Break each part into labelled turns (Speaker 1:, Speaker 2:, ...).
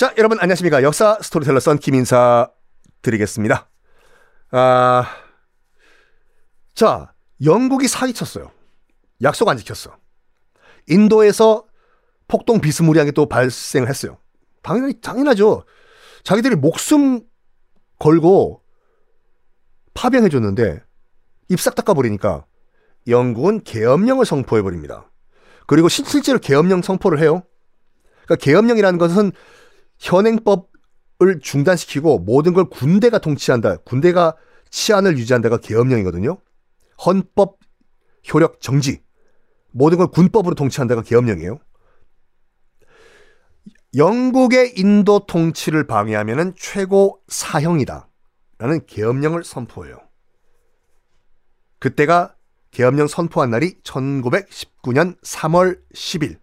Speaker 1: 자, 여러분 안녕하십니까. 역사 스토리텔러 썬킴 인사드리겠습니다. 아, 자, 영국이 사기쳤어요. 약속 안 지켰어. 인도에서 폭동 비스무리하게 또 발생을 했어요. 당연히, 당연하죠. 자기들이 목숨 걸고 파병해줬는데 입싹 닦아버리니까 영국은 계엄령을 선포해버립니다. 그리고 실제로 계엄령 선포를 해요. 그러니까 계엄령이라는 것은 현행법을 중단시키고 모든 걸 군대가 통치한다. 군대가 치안을 유지한다가 계엄령이거든요. 헌법 효력 정지. 모든 걸 군법으로 통치한다가 계엄령이에요. 영국의 인도 통치를 방해하면 최고 사형이다. 라는 계엄령을 선포해요. 그때가 계엄령 선포한 날이 1919년 3월 10일.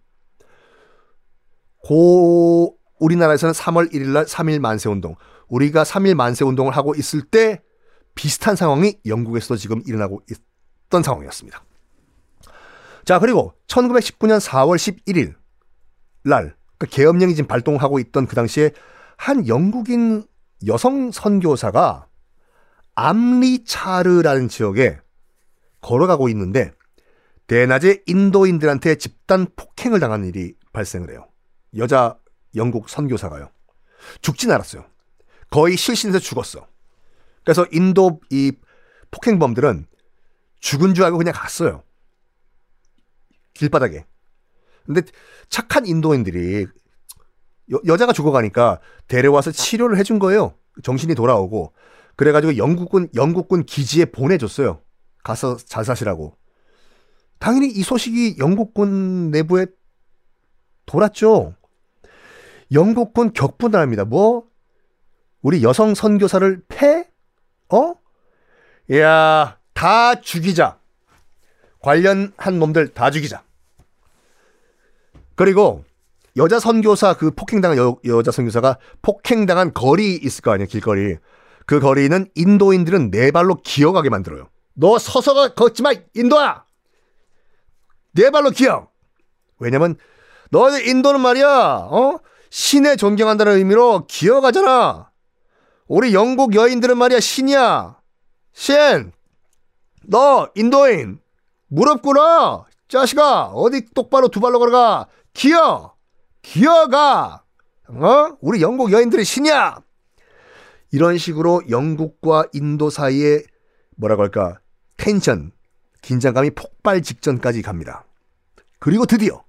Speaker 1: 고 우리나라에서는 3월 1일 날 3일 만세 운동. 우리가 3일 만세 운동을 하고 있을 때 비슷한 상황이 영국에서도 지금 일어나고 있던 상황이었습니다. 자, 그리고 1919년 4월 11일 날 그러니까 계엄령이 지금 발동하고 있던 그 당시에 한 영국인 여성 선교사가 암리차르라는 지역에 걸어가고 있는데 대낮에 인도인들한테 집단 폭행을 당한 일이 발생을 해요. 여자 영국 선교사가요. 죽진 않았어요. 거의 실신해서 죽었어. 그래서 인도 이 폭행범들은 죽은 줄 알고 그냥 갔어요. 길바닥에. 근데 착한 인도인들이 여, 자가 죽어가니까 데려와서 치료를 해준 거예요. 정신이 돌아오고. 그래가지고 영국군, 영국군 기지에 보내줬어요. 가서 잘 사시라고. 당연히 이 소식이 영국군 내부에 돌았죠. 영국군 격분합니다. 뭐? 우리 여성 선교사를 패? 어? 야, 다 죽이자. 관련한 놈들 다 죽이자. 그리고 여자 선교사 그 폭행당한 여, 여자 선교사가 폭행당한 거리 있을 거 아니에요, 길거리. 그 거리는 인도인들은 네 발로 기어가게 만들어요. 너 서서 걷지 마, 인도야! 네 발로 기어! 왜냐면, 너 인도는 말이야, 어? 신에 존경한다는 의미로 기어가잖아. 우리 영국 여인들은 말이야 신이야. 신, 너 인도인 무릎 꿇어. 자식아 어디 똑바로 두 발로 걸어가. 기어, 기어가. 어? 우리 영국 여인들의 신이야. 이런 식으로 영국과 인도 사이에 뭐라고 할까 텐션, 긴장감이 폭발 직전까지 갑니다. 그리고 드디어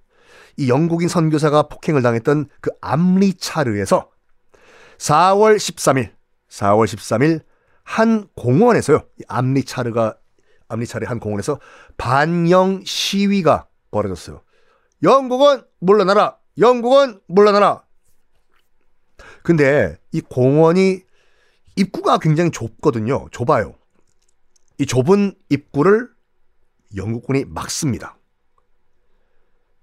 Speaker 1: 이 영국인 선교사가 폭행을 당했던 그 암리차르에서 4월 13일, 4월 13일 한 공원에서요. 암리차르가 암리차르 한 공원에서 반영 시위가 벌어졌어요. 영국은 물러나라. 영국은 물러나라. 근데 이 공원이 입구가 굉장히 좁거든요. 좁아요. 이 좁은 입구를 영국군이 막습니다.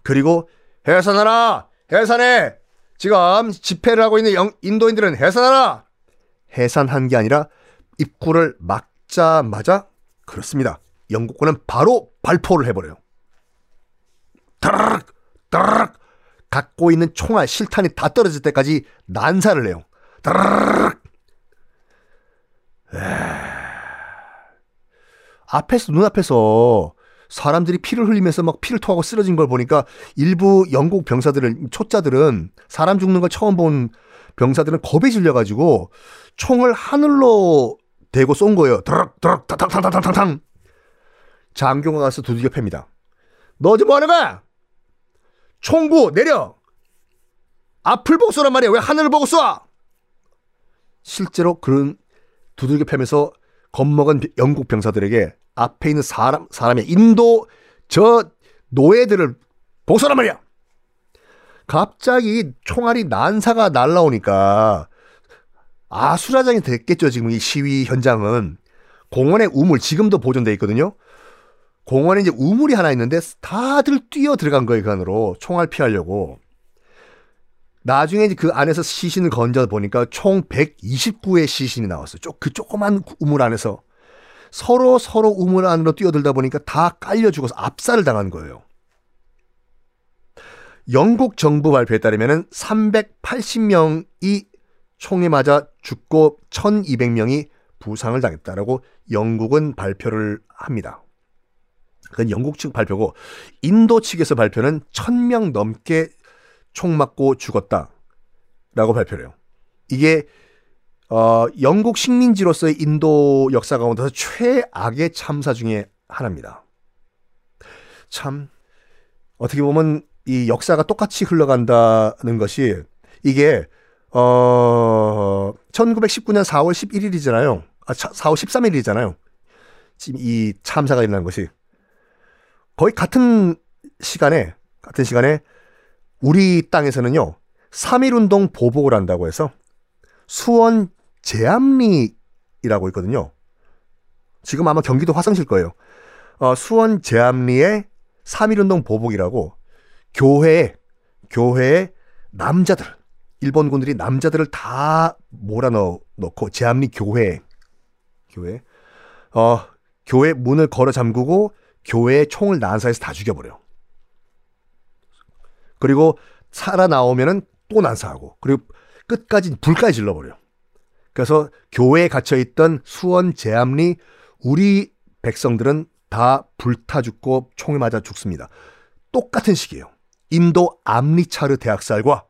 Speaker 1: 그리고 해산하라! 해산해! 지금 집회를 하고 있는 영, 인도인들은 해산하라! 해산한 게 아니라 입구를 막자마자 그렇습니다. 영국군은 바로 발포를 해버려요. 따라락! 따라락! 갖고 있는 총알, 실탄이 다 떨어질 때까지 난사를 해요. 따라락! 앞에서, 눈앞에서 사람들이 피를 흘리면서 막 피를 토하고 쓰러진 걸 보니까 일부 영국 병사들은 초짜들은 사람 죽는 걸 처음 본 병사들은 겁에 질려가지고 총을 하늘로 대고 쏜 거예요. 드럭 드럭 탕탕탕탕탕탕 장교가 가서 두들겨 팹니다. 너 지금 뭐 하는 거야? 총구 내려. 앞을 보고 쏘란 말이야. 왜 하늘을 보고 쏴? 실제로 그런 두들겨 패면서 겁먹은 영국 병사들에게 앞에 있는 사람, 사람의 인도 저 노예들을 보소란 말이야. 갑자기 총알이 난사가 날라오니까 아수라장이 됐겠죠. 지금 이 시위 현장은 공원의 우물 지금도 보존돼 있거든요. 공원에 이제 우물이 하나 있는데 다들 뛰어 들어간 거예요. 그 안으로 총알 피하려고. 나중에 이제 그 안에서 시신을 건져 보니까 총 129의 시신이 나왔어요. 그 조그만 우물 안에서 서로 서로 우물 안으로 뛰어들다 보니까 다 깔려 죽어서 압살을 당한 거예요. 영국 정부 발표에 따르면 380명이 총에 맞아 죽고 1200명이 부상을 당했다라고 영국은 발표를 합니다. 그건 영국 측 발표고 인도 측에서 발표는 1000명 넘게 총 맞고 죽었다라고 발표를 해요. 이게 어, 영국 식민지로서의 인도 역사 가운데서 최악의 참사 중에 하나입니다. 참 어떻게 보면 이 역사가 똑같이 흘러간다는 것이 이게 어 1919년 4월 11일이잖아요. 아 4월 13일이잖아요. 지금 이 참사가 일어난 것이 거의 같은 시간에 같은 시간에 우리 땅에서는요. 3.1운동 보복을 한다고 해서 수원 제암리이라고 있거든요. 지금 아마 경기도 화성실 거예요. 어, 수원 제암리의 3.1운동 보복이라고 교회에, 교회에 남자들, 일본군들이 남자들을 다 몰아넣고 제암리 교회, 교회, 어, 교회 문을 걸어 잠그고 교회에 총을 난사해서 다 죽여버려. 그리고 살아나오면은 또 난사하고, 그리고 끝까지 불까지 질러버려. 그래서 교회에 갇혀 있던 수원 제암리 우리 백성들은 다 불타 죽고 총에 맞아 죽습니다. 똑같은 시기예요. 인도 암리차르 대학살과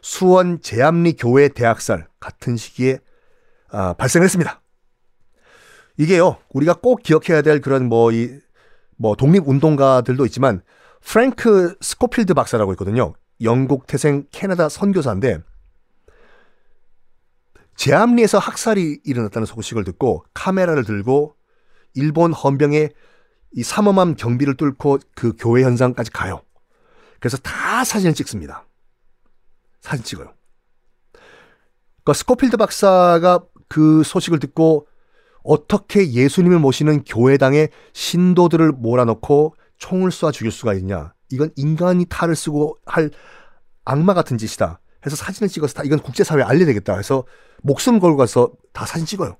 Speaker 1: 수원 제암리 교회 대학살 같은 시기에 아, 발생했습니다. 이게요, 우리가 꼭 기억해야 될 그런 뭐, 이, 뭐, 독립운동가들도 있지만, 프랭크 스코필드 박사라고 있거든요. 영국 태생 캐나다 선교사인데, 제암리에서 학살이 일어났다는 소식을 듣고 카메라를 들고 일본 헌병의 이 삼엄한 경비를 뚫고 그 교회 현장까지 가요. 그래서 다 사진을 찍습니다. 사진 찍어요. 그러니까 스코필드 박사가 그 소식을 듣고 어떻게 예수님을 모시는 교회당의 신도들을 몰아넣고 총을 쏴 죽일 수가 있냐. 이건 인간이 탈을 쓰고 할 악마 같은 짓이다. 해서 사진을 찍어서 다 이건 국제사회에 알려야 되겠다 해서 목숨 걸고 가서 다 사진 찍어요.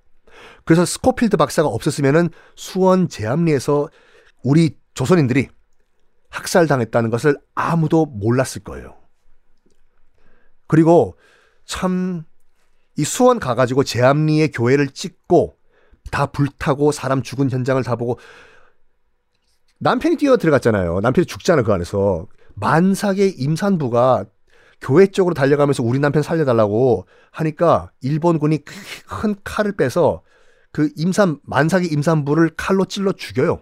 Speaker 1: 그래서 스코필드 박사가 없었으면은 수원 제암리에서 우리 조선인들이 학살당했다는 것을 아무도 몰랐을 거예요. 그리고 참 이 수원 가가지고 제암리의 교회를 찍고 다 불타고 사람 죽은 현장을 다 보고 남편이 뛰어 들어갔잖아요. 남편이 죽잖아요 그 안에서 만삭의 임산부가 교회 쪽으로 달려가면서 우리 남편 살려달라고 하니까 일본군이 큰 칼을 빼서 그 임산 만삭의 임산부를 칼로 찔러 죽여요.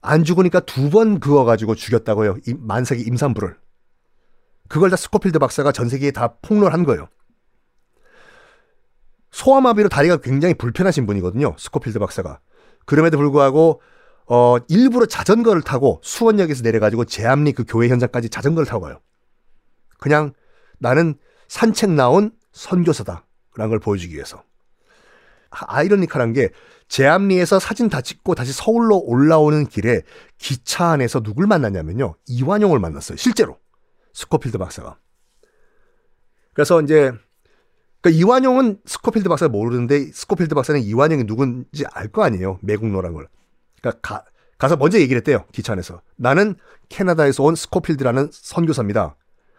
Speaker 1: 안 죽으니까 두 번 그어 가지고 죽였다고요. 만삭의 임산부를. 그걸 다 스코필드 박사가 전 세계에 다 폭로한 거예요. 소아마비로 다리가 굉장히 불편하신 분이거든요. 스코필드 박사가. 그럼에도 불구하고 어 일부러 자전거를 타고 수원역에서 내려가지고 제암리 그 교회 현장까지 자전거를 타고 가요. 그냥 나는 산책 나온 선교사다. 라는 걸 보여주기 위해서. 아이러니컬한 게 제암리에서 사진 다 찍고 다시 서울로 올라오는 길에 기차 안에서 누굴 만났냐면요. 이완용을 만났어요. 실제로. 스코필드 박사가. 그래서 이제 그러니까 이완용은 스코필드 박사를 모르는데 스코필드 박사는 이완용이 누군지 알 거 아니에요. 매국노란 걸. 그러니까 가, 가서 먼저 얘기를 했대요. 기차 안에서. 나는 캐나다에서 온 스코필드라는 선교사입니다.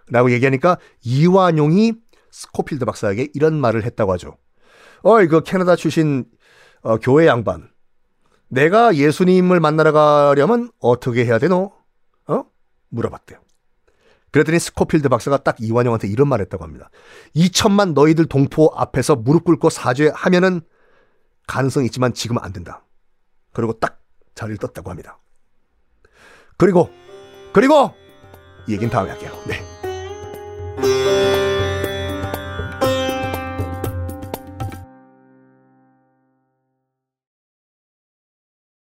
Speaker 1: 라고 얘기하니까 이완용이 스코필드 박사에게 이런 말을 했다고 하죠. 어이, 그 캐나다 출신 어, 교회 양반. 내가 예수님을 만나러 가려면 어떻게 해야 되노? 어? 물어봤대요. 그랬더니 스코필드 박사가 딱 이완용한테 이런 말 했다고 합니다. 2천만 너희들 동포 앞에서 무릎 꿇고 사죄하면은 가능성이 있지만 지금은 안 된다. 그리고 딱 자리를 떴다고 합니다. 그리고, 그리고, 이 얘기는 다음에 할게요. 네.